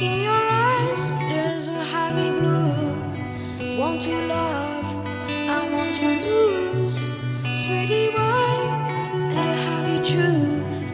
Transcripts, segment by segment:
In your eyes, there's a happy blue. Want to love? I want to lose. Sweetie wine and a happy truth.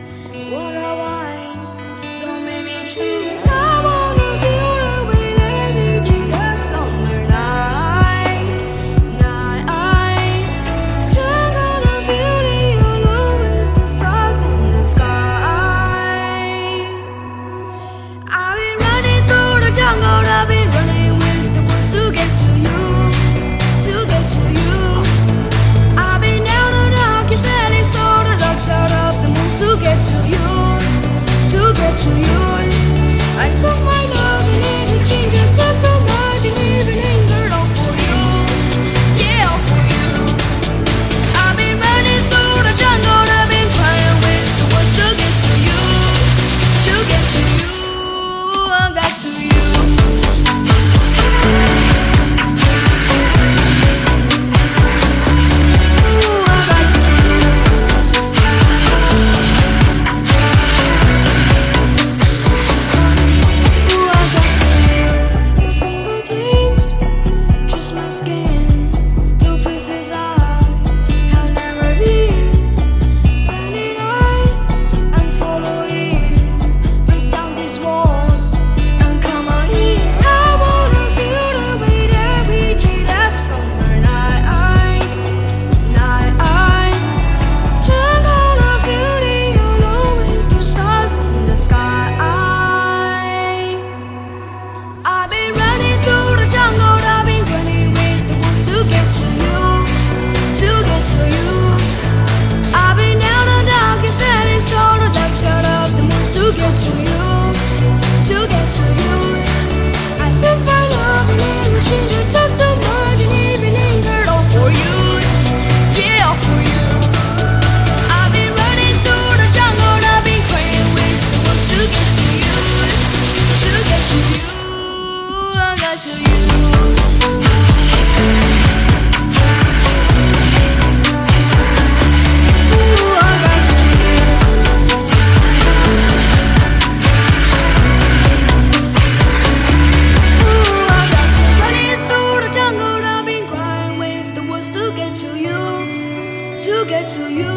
you.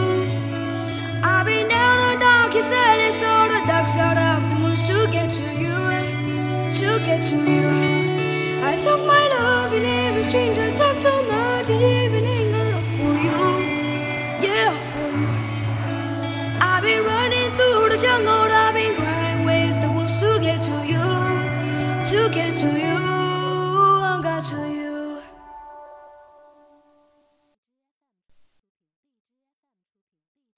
I've been down the darkest alley, so the dark side of the moon to get to you, eh? to get to you. I look my love in every change, I talk too much and even anger for you, yeah for you. I've been running through the jungle, I've been crying ways the was to get to you, to get to you.